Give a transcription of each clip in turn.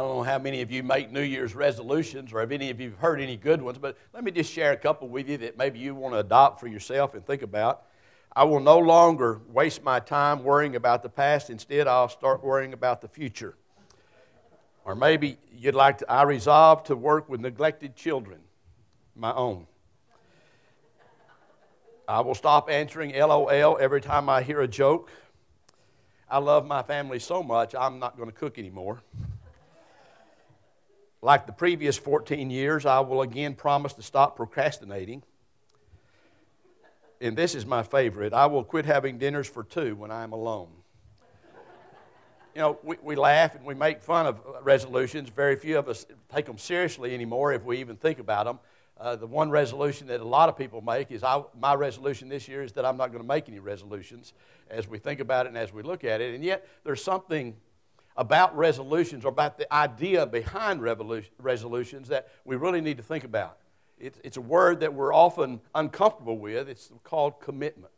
I don't know how many of you make New Year's resolutions or if any of you have heard any good ones, but let me just share a couple with you that maybe you want to adopt for yourself and think about. I will no longer waste my time worrying about the past. Instead, I'll start worrying about the future. Or maybe you'd like to, I resolve to work with neglected children, my own. I will stop answering LOL every time I hear a joke. I love my family so much, I'm not going to cook anymore. Like the previous 14 years, I will again promise to stop procrastinating. And this is my favorite I will quit having dinners for two when I'm alone. You know, we, we laugh and we make fun of resolutions. Very few of us take them seriously anymore if we even think about them. Uh, the one resolution that a lot of people make is I, my resolution this year is that I'm not going to make any resolutions as we think about it and as we look at it. And yet, there's something about resolutions or about the idea behind resolutions that we really need to think about. It's, it's a word that we're often uncomfortable with. It's called commitment.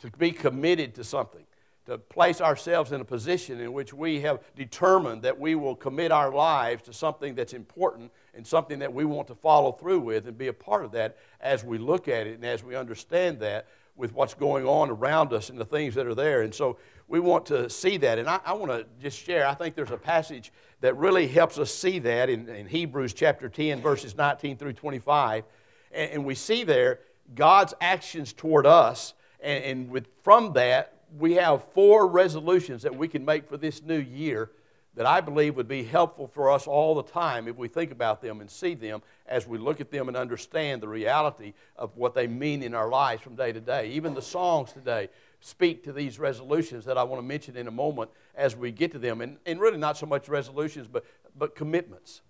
To be committed to something, to place ourselves in a position in which we have determined that we will commit our lives to something that's important and something that we want to follow through with and be a part of that as we look at it and as we understand that with what's going on around us and the things that are there. And so we want to see that. And I, I want to just share, I think there's a passage that really helps us see that in, in Hebrews chapter 10, verses 19 through 25. And, and we see there God's actions toward us. And, and with, from that, we have four resolutions that we can make for this new year that I believe would be helpful for us all the time if we think about them and see them as we look at them and understand the reality of what they mean in our lives from day to day. Even the songs today speak to these resolutions that I want to mention in a moment as we get to them. And, and really, not so much resolutions, but, but commitments.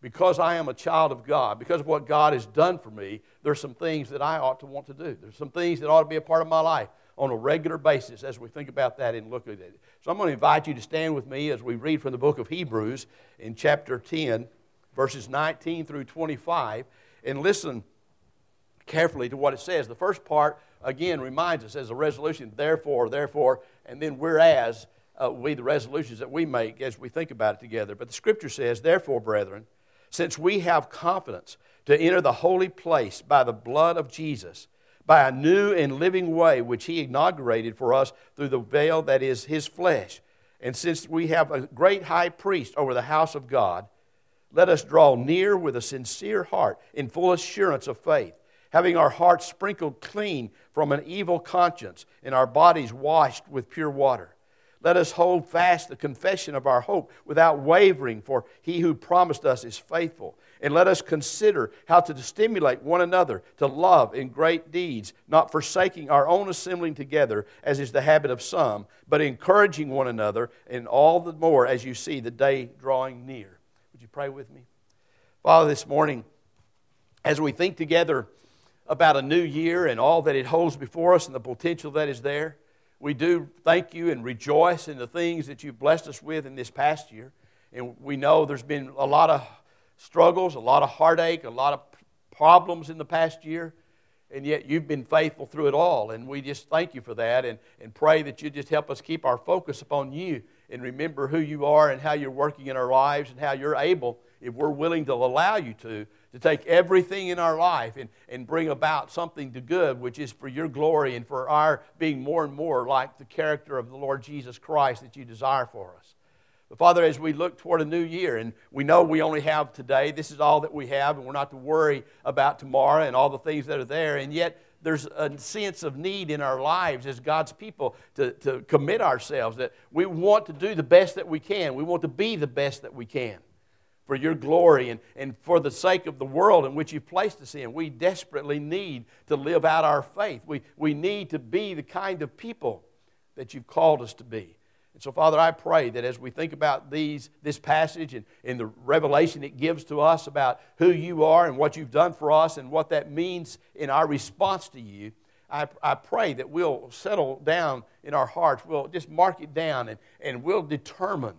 Because I am a child of God, because of what God has done for me, there's some things that I ought to want to do. There's some things that ought to be a part of my life on a regular basis as we think about that and look at it. So I'm going to invite you to stand with me as we read from the book of Hebrews in chapter 10, verses 19 through 25, and listen carefully to what it says. The first part again reminds us as a resolution, therefore, therefore, and then whereas uh, we, the resolutions that we make as we think about it together. But the scripture says, therefore, brethren, since we have confidence to enter the holy place by the blood of Jesus, by a new and living way which he inaugurated for us through the veil that is his flesh. And since we have a great high priest over the house of God, let us draw near with a sincere heart in full assurance of faith having our hearts sprinkled clean from an evil conscience and our bodies washed with pure water. Let us hold fast the confession of our hope without wavering, for he who promised us is faithful. And let us consider how to stimulate one another to love in great deeds, not forsaking our own assembling together, as is the habit of some, but encouraging one another, and all the more as you see the day drawing near. Would you pray with me? Father, this morning, as we think together about a new year and all that it holds before us and the potential that is there. We do thank you and rejoice in the things that you've blessed us with in this past year. And we know there's been a lot of struggles, a lot of heartache, a lot of problems in the past year. And yet you've been faithful through it all. And we just thank you for that and, and pray that you just help us keep our focus upon you and remember who you are and how you're working in our lives and how you're able, if we're willing to allow you to, to take everything in our life and, and bring about something to good, which is for your glory and for our being more and more like the character of the Lord Jesus Christ that you desire for us. But Father, as we look toward a new year, and we know we only have today, this is all that we have, and we're not to worry about tomorrow and all the things that are there, and yet there's a sense of need in our lives as God's people to, to commit ourselves that we want to do the best that we can. We want to be the best that we can for your glory and, and for the sake of the world in which you've placed us in. We desperately need to live out our faith. We, we need to be the kind of people that you've called us to be. And so, Father, I pray that as we think about these, this passage and, and the revelation it gives to us about who you are and what you've done for us and what that means in our response to you, I, I pray that we'll settle down in our hearts. We'll just mark it down and, and we'll determine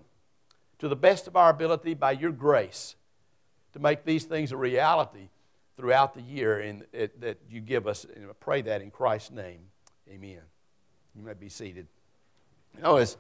to the best of our ability by your grace to make these things a reality throughout the year in, it, that you give us. And I pray that in Christ's name. Amen. You may be seated. You know, as,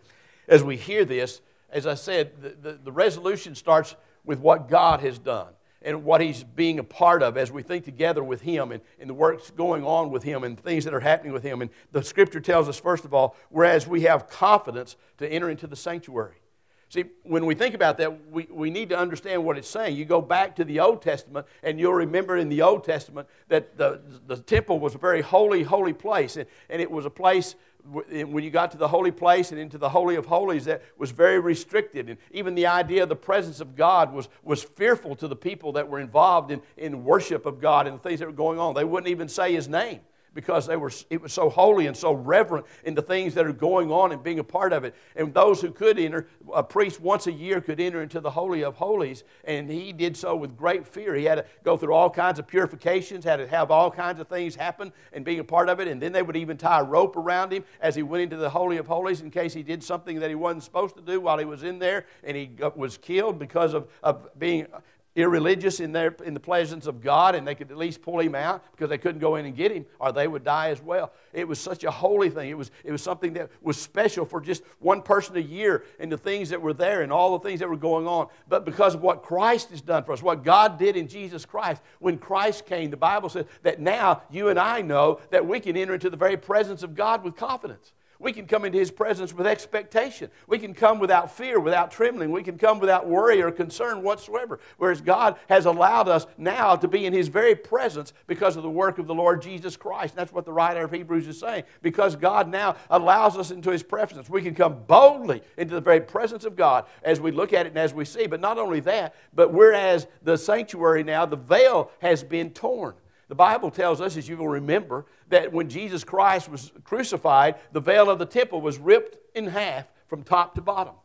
as we hear this, as I said, the, the, the resolution starts with what God has done and what he's being a part of as we think together with him and, and the works going on with him and things that are happening with him. And the scripture tells us, first of all, whereas we have confidence to enter into the sanctuary. See, when we think about that, we, we need to understand what it's saying. You go back to the Old Testament, and you'll remember in the Old Testament that the, the temple was a very holy, holy place. And, and it was a place when you got to the holy place and into the Holy of Holies, that was very restricted. And even the idea of the presence of God was, was fearful to the people that were involved in, in worship of God and the things that were going on. They wouldn't even say his name because they were, it was so holy and so reverent in the things that are going on and being a part of it. And those who could enter, a priest once a year could enter into the Holy of Holies, and he did so with great fear. He had to go through all kinds of purifications, had to have all kinds of things happen and being a part of it. And then they would even tie a rope around him as he went into the Holy of Holies in case he did something that he wasn't supposed to do while he was in there and he was killed because of, of being irreligious in, their, in the presence of God and they could at least pull him out because they couldn't go in and get him or they would die as well. It was such a holy thing. It was, it was something that was special for just one person a year and the things that were there and all the things that were going on. But because of what Christ has done for us, what God did in Jesus Christ, when Christ came, the Bible says that now you and I know that we can enter into the very presence of God with confidence. We can come into His presence with expectation. We can come without fear, without trembling. We can come without worry or concern whatsoever. Whereas God has allowed us now to be in His very presence because of the work of the Lord Jesus Christ. And that's what the writer of Hebrews is saying. Because God now allows us into His presence, we can come boldly into the very presence of God as we look at it and as we see. But not only that, but whereas the sanctuary now, the veil has been torn. The Bible tells us, as you will remember, that when Jesus Christ was crucified, the veil of the temple was ripped in half from top to bottom.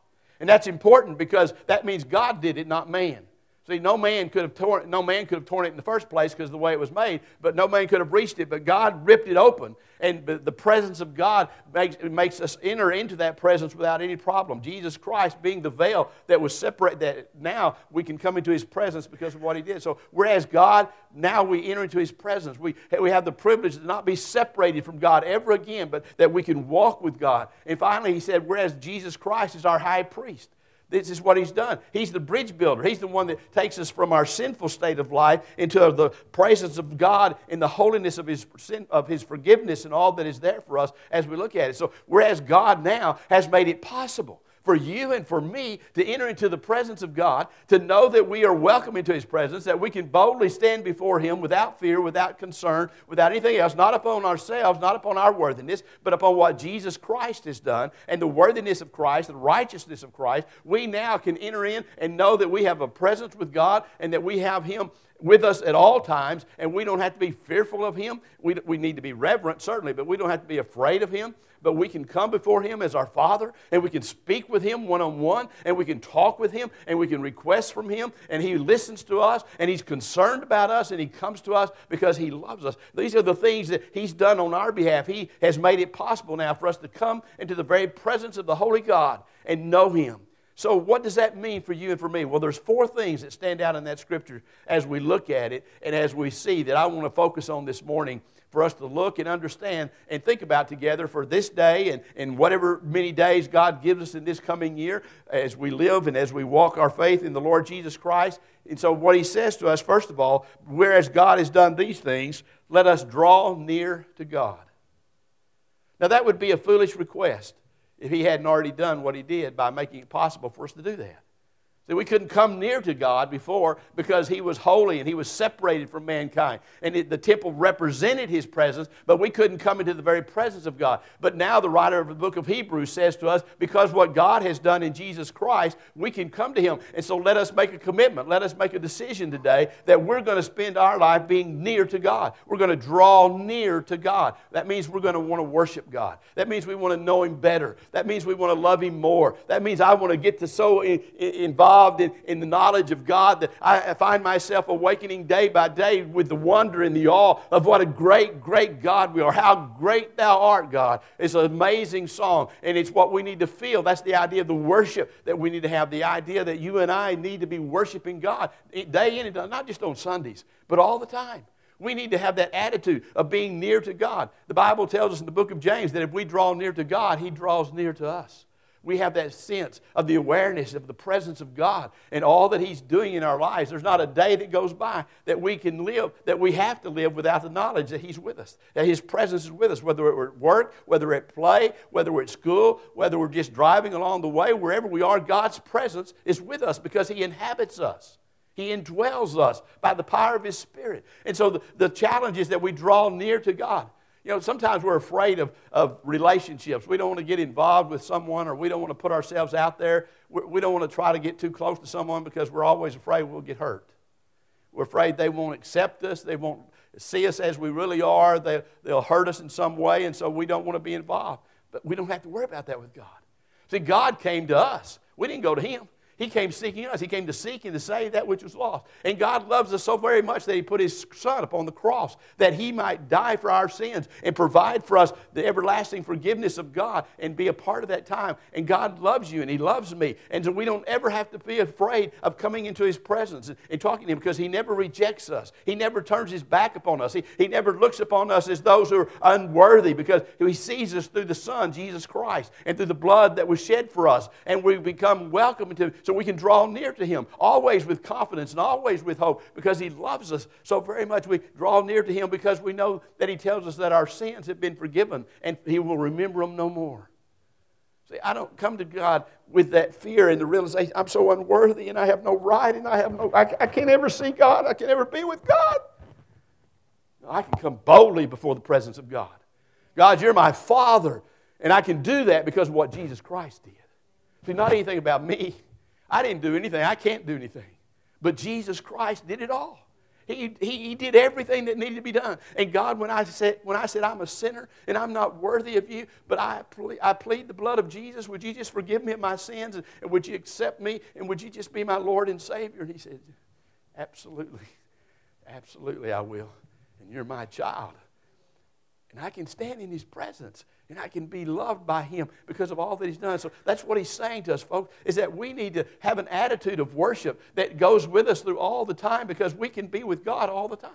And that's important because that means God did it, not man. See, no man could have torn, no man could have torn it in the first place because of the way it was made, but no man could have reached it. But God ripped it open, and the presence of God makes, makes us enter into that presence without any problem. Jesus Christ being the veil that was separate, that now we can come into His presence because of what He did. So, whereas God, now we enter into His presence. We, we have the privilege to not be separated from God ever again, but that we can walk with God. And finally, He said, whereas Jesus Christ is our high priest. This is what he's done. He's the bridge builder. He's the one that takes us from our sinful state of life into the presence of God and the holiness of his, sin, of his forgiveness and all that is there for us as we look at it. So, whereas God now has made it possible for you and for me to enter into the presence of God, to know that we are welcome into His presence, that we can boldly stand before Him without fear, without concern, without anything else, not upon ourselves, not upon our worthiness, but upon what Jesus Christ has done and the worthiness of Christ, the righteousness of Christ. We now can enter in and know that we have a presence with God and that we have Him with us at all times, and we don't have to be fearful of Him. We, we need to be reverent, certainly, but we don't have to be afraid of Him. But we can come before Him as our Father, and we can speak with Him one on one, and we can talk with Him, and we can request from Him, and He listens to us, and He's concerned about us, and He comes to us because He loves us. These are the things that He's done on our behalf. He has made it possible now for us to come into the very presence of the Holy God and know Him so, what does that mean for you and for me? Well, there's four things that stand out in that scripture as we look at it and as we see that I want to focus on this morning for us to look and understand and think about together for this day and, and whatever many days God gives us in this coming year as we live and as we walk our faith in the Lord Jesus Christ. And so, what he says to us, first of all, whereas God has done these things, let us draw near to God. Now, that would be a foolish request if he hadn't already done what he did by making it possible for us to do that. That we couldn't come near to God before because He was holy and He was separated from mankind. And it, the temple represented His presence, but we couldn't come into the very presence of God. But now the writer of the book of Hebrews says to us, because what God has done in Jesus Christ, we can come to Him. And so let us make a commitment. Let us make a decision today that we're going to spend our life being near to God. We're going to draw near to God. That means we're going to want to worship God. That means we want to know Him better. That means we want to love Him more. That means I want to get to so in, in, involved involved in, in the knowledge of God that I find myself awakening day by day with the wonder and the awe of what a great, great God we are. How great thou art, God. It's an amazing song, and it's what we need to feel. That's the idea of the worship that we need to have, the idea that you and I need to be worshiping God day in and day, not just on Sundays, but all the time. We need to have that attitude of being near to God. The Bible tells us in the book of James that if we draw near to God, He draws near to us. We have that sense of the awareness of the presence of God and all that He's doing in our lives. There's not a day that goes by that we can live, that we have to live without the knowledge that He's with us, that His presence is with us, whether we're at work, whether we're at play, whether we're at school, whether we're just driving along the way, wherever we are, God's presence is with us because He inhabits us. He indwells us by the power of His Spirit. And so the, the challenge is that we draw near to God. You know, sometimes we're afraid of, of relationships. We don't want to get involved with someone or we don't want to put ourselves out there. We do not want to try to get too close to someone because we're always afraid we'll get hurt. We're afraid they won't accept us. They won't see us as we really are. They, they'll hurt us in some way, and so we don't want to be involved. But we don't have to worry about that with God. See, God came to us. We didn't go to Him. He came seeking us. He came to seek and to save that which was lost. And God loves us so very much that He put His Son upon the cross that He might die for our sins and provide for us the everlasting forgiveness of God and be a part of that time. And God loves you and He loves me. And so we don't ever have to be afraid of coming into His presence and, and talking to Him because He never rejects us. He never turns His back upon us. He, he never looks upon us as those who are unworthy because He sees us through the Son, Jesus Christ, and through the blood that was shed for us. And we become welcome to. So so we can draw near to Him, always with confidence and always with hope, because He loves us so very much. We draw near to Him because we know that He tells us that our sins have been forgiven and He will remember them no more. See, I don't come to God with that fear and the realization I'm so unworthy and I have no right and I have no, I, I can't ever see God, I can never be with God. I can come boldly before the presence of God. God, you're my Father, and I can do that because of what Jesus Christ did. See, not anything about me. I didn't do anything. I can't do anything. But Jesus Christ did it all. He, he, he, did everything that needed to be done. And God, when I, said, when I said I'm a sinner and I'm not worthy of you, but I, I plead the blood of Jesus, would you just forgive me of my sins and, and would you accept me and would you just be my Lord and Savior? And he said, Absolutely. Absolutely, I will. And you're my child. And I can stand in his presence and I can be loved by him because of all that he's done. So that's what he's saying to us, folks, is that we need to have an attitude of worship that goes with us through all the time because we can be with God all the time.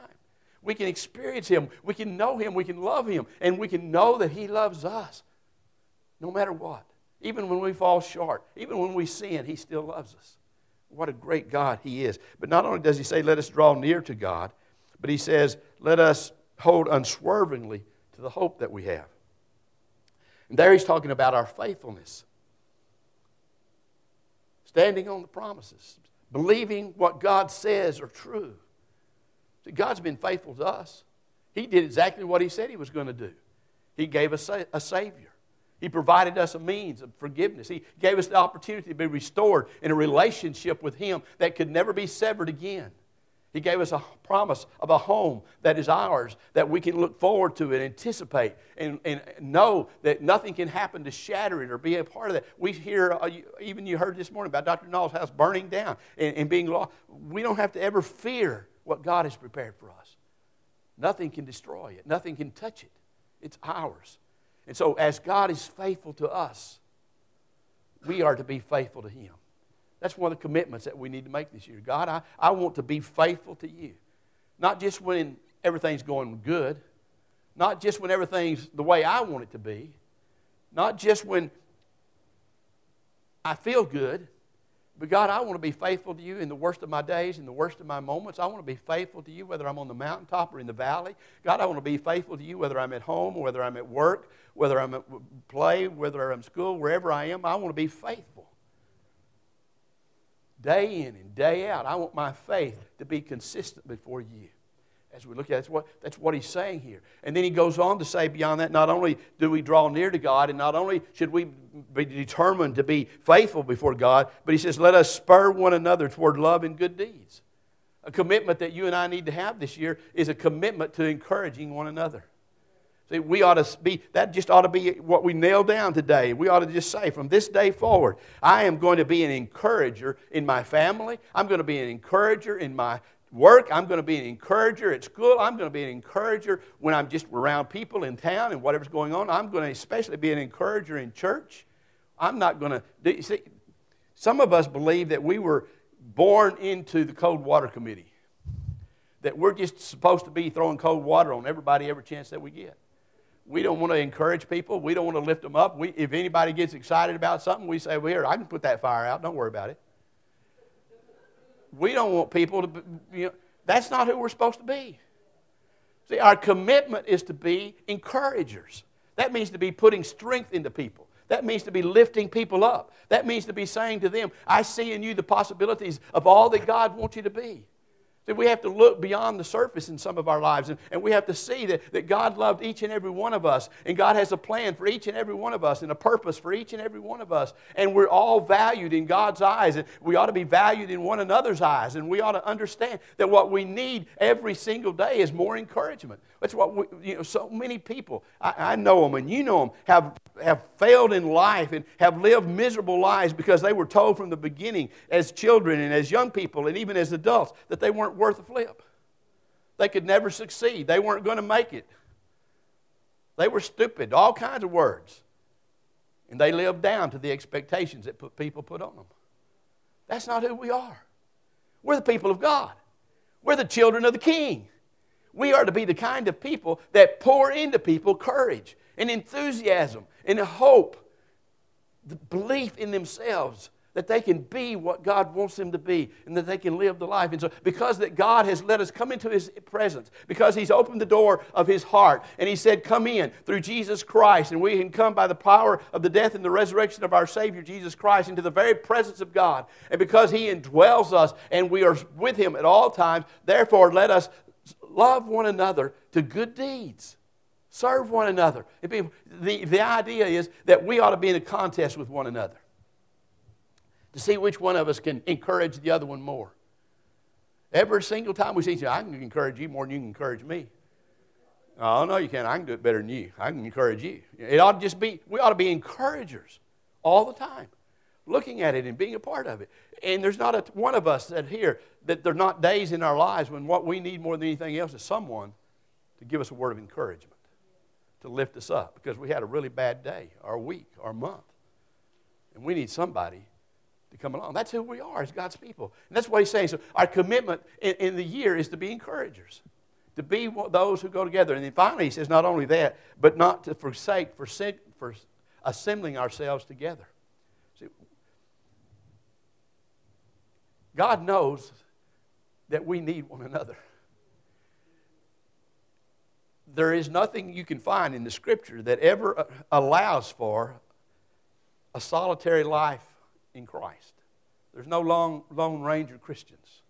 We can experience him, we can know him, we can love him, and we can know that he loves us no matter what. Even when we fall short, even when we sin, he still loves us. What a great God he is. But not only does he say, let us draw near to God, but he says, let us hold unswervingly to the hope that we have. And there he's talking about our faithfulness. Standing on the promises, believing what God says are true. See, God's been faithful to us. He did exactly what he said he was going to do. He gave us a Savior. He provided us a means of forgiveness. He gave us the opportunity to be restored in a relationship with Him that could never be severed again. He gave us a promise of a home that is ours, that we can look forward to and anticipate and, and know that nothing can happen to shatter it or be a part of that. We hear, uh, even you heard this morning about Dr. Null's house burning down and, and being lost. We don't have to ever fear what God has prepared for us. Nothing can destroy it, nothing can touch it. It's ours. And so, as God is faithful to us, we are to be faithful to Him. That's one of the commitments that we need to make this year. God, I, I want to be faithful to you. Not just when everything's going good, not just when everything's the way I want it to be, not just when I feel good, but God, I want to be faithful to you in the worst of my days, in the worst of my moments. I want to be faithful to you whether I'm on the mountaintop or in the valley. God, I want to be faithful to you whether I'm at home or whether I'm at work, whether I'm at play, whether I'm at school, wherever I am. I want to be faithful day in and day out. I want my faith to be consistent before you. As we look at it, that's what, that's what he's saying here. And then he goes on to say beyond that, not only do we draw near to God, and not only should we be determined to be faithful before God, but he says, let us spur one another toward love and good deeds. A commitment that you and I need to have this year is a commitment to encouraging one another. See, we ought to be, that just ought to be what we nail down today. We ought to just say, from this day forward, I am going to be an encourager in my family. I'm going to be an encourager in my work. I'm going to be an encourager at school. I'm going to be an encourager when I'm just around people in town and whatever's going on. I'm going to especially be an encourager in church. I'm not going to, do, see, some of us believe that we were born into the cold water committee, that we're just supposed to be throwing cold water on everybody every chance that we get. We don't want to encourage people. We don't want to lift them up. We, if anybody gets excited about something, we say, well, here, I can put that fire out. Don't worry about it. We don't want people to, you know, that's not who we're supposed to be. See, our commitment is to be encouragers. That means to be putting strength into people. That means to be lifting people up. That means to be saying to them, I see in you the possibilities of all that God wants you to be. That we have to look beyond the surface in some of our lives, and, and we have to see that, that God loved each and every one of us, and God has a plan for each and every one of us, and a purpose for each and every one of us. And we're all valued in God's eyes, and we ought to be valued in one another's eyes, and we ought to understand that what we need every single day is more encouragement. That's what we, you know, so many people, I, I know them and you know them, have, have failed in life and have lived miserable lives because they were told from the beginning as children and as young people and even as adults that they weren't worth a flip. They could never succeed. They weren't going to make it. They were stupid, all kinds of words. And they lived down to the expectations that put, people put on them. That's not who we are. We're the people of God. We're the children of the King. We are to be the kind of people that pour into people courage and enthusiasm and hope, the belief in themselves that they can be what God wants them to be and that they can live the life. And so, because that God has let us come into His presence, because He's opened the door of His heart, and He said, Come in through Jesus Christ, and we can come by the power of the death and the resurrection of our Savior, Jesus Christ, into the very presence of God. And because He indwells us and we are with Him at all times, therefore, let us love one another to good deeds. Serve one another. the, the idea is that we ought to be in a contest with one another to see which one of us can encourage the other one more. Every single time we see each other, I can encourage you more than you can encourage me. Oh, no, you can't. I can do it better than you. I can encourage you. It ought to just be, we ought to be encouragers all the time, looking at it and being a part of it. And there's not a, one of us that here that there are not days in our lives when what we need more than anything else is someone to give us a word of encouragement, to lift us up because we had a really bad day, or week, or month. And we need somebody to come along. That's who we are as God's people. And that's what he's saying. So our commitment in, in the year is to be encouragers, to be those who go together. And then finally, he says, not only that, but not to forsake, for, for assembling ourselves together. See, God knows that we need one another. There is nothing you can find in the scripture that ever uh, allows for a solitary life in Christ. There's no long, Lone Ranger Christians.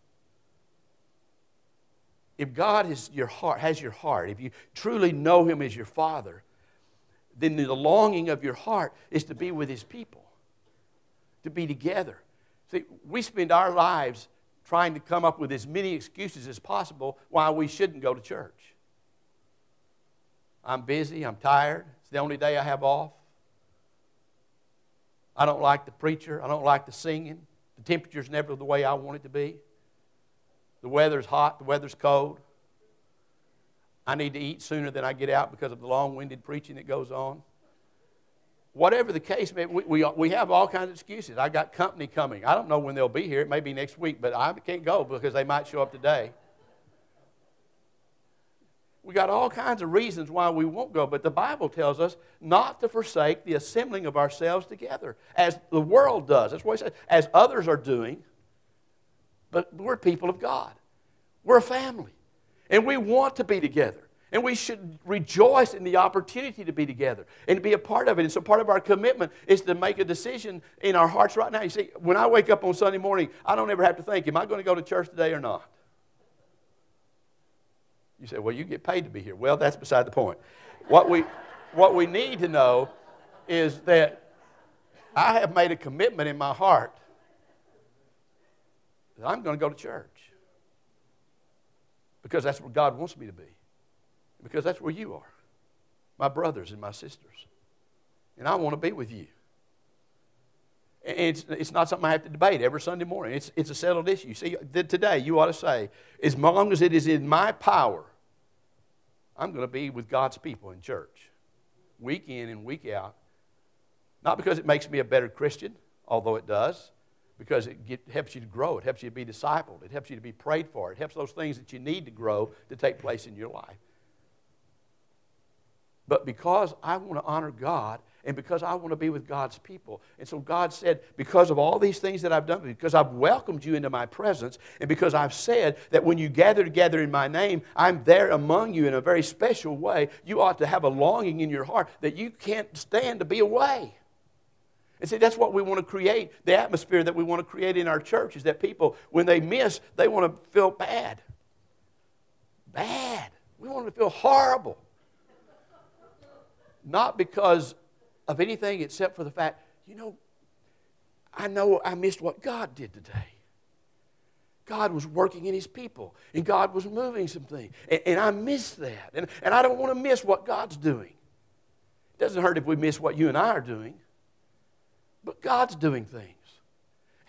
If God is your heart, has your heart, if you truly know Him as your Father, then the longing of your heart is to be with His people, to be together. See, we spend our lives trying to come up with as many excuses as possible why we shouldn't go to church. I'm busy, I'm tired, it's the only day I have off. I don't like the preacher, I don't like the singing. The temperature's never the way I want it to be. The weather's hot, the weather's cold. I need to eat sooner than I get out because of the long winded preaching that goes on whatever the case may we, we, we have all kinds of excuses. I got company coming. I don't know when they'll be here. It may be next week, but I can't go because they might show up today. We got all kinds of reasons why we won't go, but the Bible tells us not to forsake the assembling of ourselves together, as the world does. That's what it says, as others are doing. But we're people of God. We're a family. And we want to be together. And we should rejoice in the opportunity to be together and to be a part of it. And so, part of our commitment is to make a decision in our hearts right now. You see, when I wake up on Sunday morning, I don't ever have to think, am I going to go to church today or not? You say, well, you get paid to be here. Well, that's beside the point. What we, what we need to know is that I have made a commitment in my heart that I'm going to go to church because that's where God wants me to be because that's where you are, my brothers and my sisters. And I want to be with you. It's, it's not something I have to debate every Sunday morning. It's, it's a settled issue. See, today you ought to say, as long as it is in my power, I'm going to be with God's people in church, week in and week out. Not because it makes me a better Christian, although it does, because it get, helps you to grow. It helps you to be discipled. It helps you to be prayed for. It helps those things that you need to grow to take place in your life. but because I want to honor God and because I want to be with God's people. And so God said, because of all these things that I've done, because I've welcomed you into my presence, and because I've said that when you gather together in my name, I'm there among you in a very special way, you ought to have a longing in your heart that you can't stand to be away. And see, that's what we want to create the atmosphere that we want to create in our church is that people, when they miss, they want to feel bad. Bad. We want them to feel horrible. Not because of anything except for the fact, you know, I know I missed what God did today. God was working in His people, and God was moving some things. And, and I missed that. And, and I don't want to miss what God's doing. It doesn't hurt if we miss what you and I are doing, but God's doing things.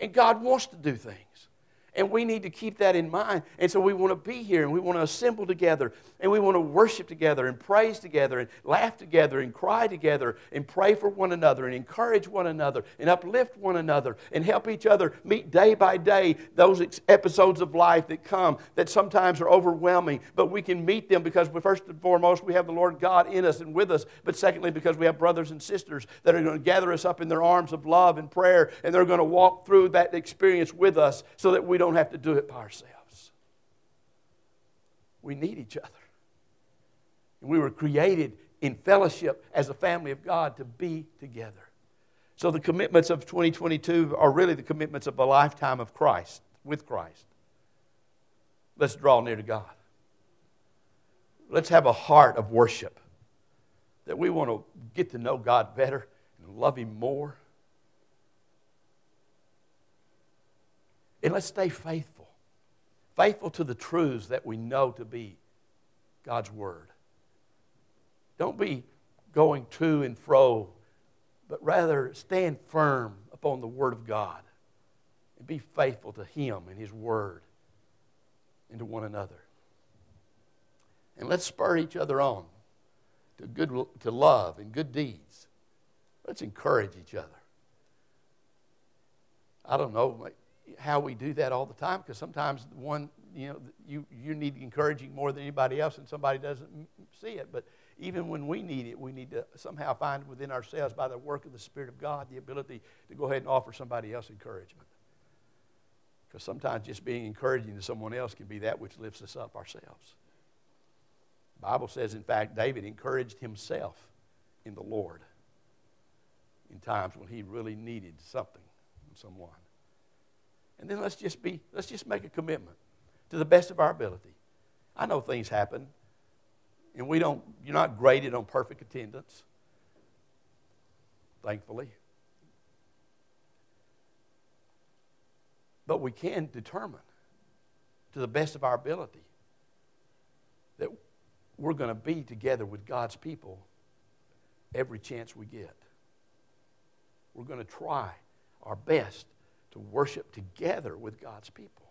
And God wants to do things. And we need to keep that in mind. And so we want to be here and we want to assemble together and we want to worship together and praise together and laugh together and cry together and pray for one another and encourage one another and uplift one another and help each other meet day by day those episodes of life that come that sometimes are overwhelming. But we can meet them because, we, first and foremost, we have the Lord God in us and with us. But secondly, because we have brothers and sisters that are going to gather us up in their arms of love and prayer and they're going to walk through that experience with us so that we don't don't have to do it by ourselves. We need each other. And we were created in fellowship as a family of God to be together. So the commitments of 2022 are really the commitments of a lifetime of Christ, with Christ. Let's draw near to God. Let's have a heart of worship that we want to get to know God better and love Him more. And let's stay faithful. Faithful to the truths that we know to be God's Word. Don't be going to and fro, but rather stand firm upon the Word of God and be faithful to Him and His Word and to one another. And let's spur each other on to, good, to love and good deeds. Let's encourage each other. I don't know, how we do that all the time because sometimes one, you know, you, you need encouraging more than anybody else and somebody doesn't see it. But even when we need it, we need to somehow find within ourselves by the work of the Spirit of God the ability to go ahead and offer somebody else encouragement. Because sometimes just being encouraging to someone else can be that which lifts us up ourselves. The Bible says, in fact, David encouraged himself in the Lord in times when he really needed something from someone. And then let's just be, let's just make a commitment to the best of our ability. I know things happen, and we don't, you're not graded on perfect attendance, thankfully. But we can determine to the best of our ability that we're going to be together with God's people every chance we get. We're going to try our best to worship together with God's people.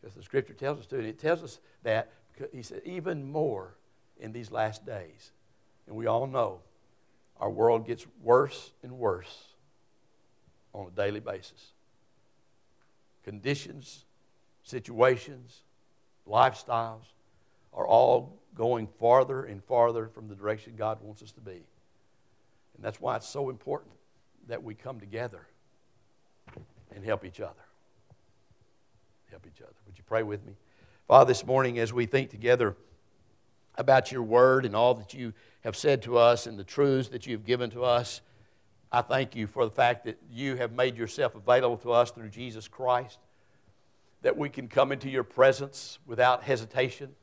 Because the scripture tells us to, and it tells us that, he said, even more in these last days. And we all know our world gets worse and worse on a daily basis. Conditions, situations, lifestyles are all going farther and farther from the direction God wants us to be. And that's why it's so important that we come together and help each other. Help each other. Would you pray with me? Father, this morning as we think together about your word and all that you have said to us and the truths that you've given to us, I thank you for the fact that you have made yourself available to us through Jesus Christ, that we can come into your presence without hesitation.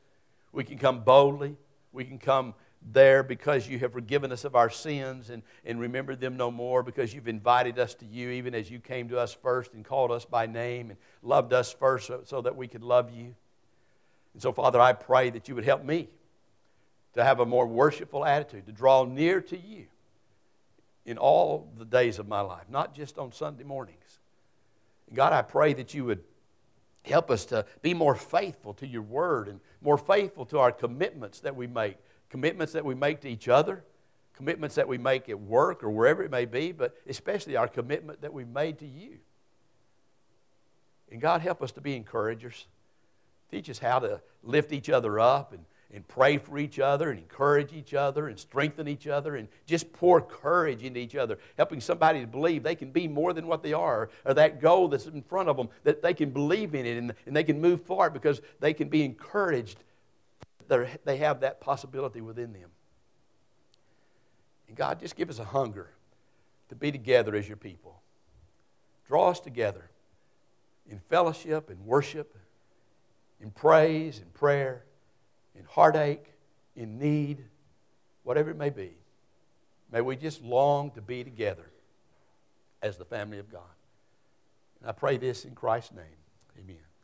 We can come boldly. We can come there because you have forgiven us of our sins and, and remembered them no more, because you've invited us to you, even as you came to us first and called us by name and loved us first so, so that we could love you. And so, Father, I pray that you would help me to have a more worshipful attitude, to draw near to you in all the days of my life, not just on Sunday mornings. And God, I pray that you would help us to be more faithful to your word and more faithful to our commitments that we make commitments that we make to each other, commitments that we make at work or wherever it may be, but especially our commitment that we've made to you. And God, help us to be encouragers. Teach us how to lift each other up and, and pray for each other and encourage each other and strengthen each other and just pour courage into each other, helping somebody to believe they can be more than what they are or that goal that's in front of them, that they can believe in it and, and they can move forward because they can be encouraged. They're, have that possibility within them. And God, just give us a hunger to be together as your people. Draw us together in fellowship and worship, in praise and prayer in heartache, in need, whatever it may be. May we just long to be together as the family of God. And I pray this in Christ's name. Amen.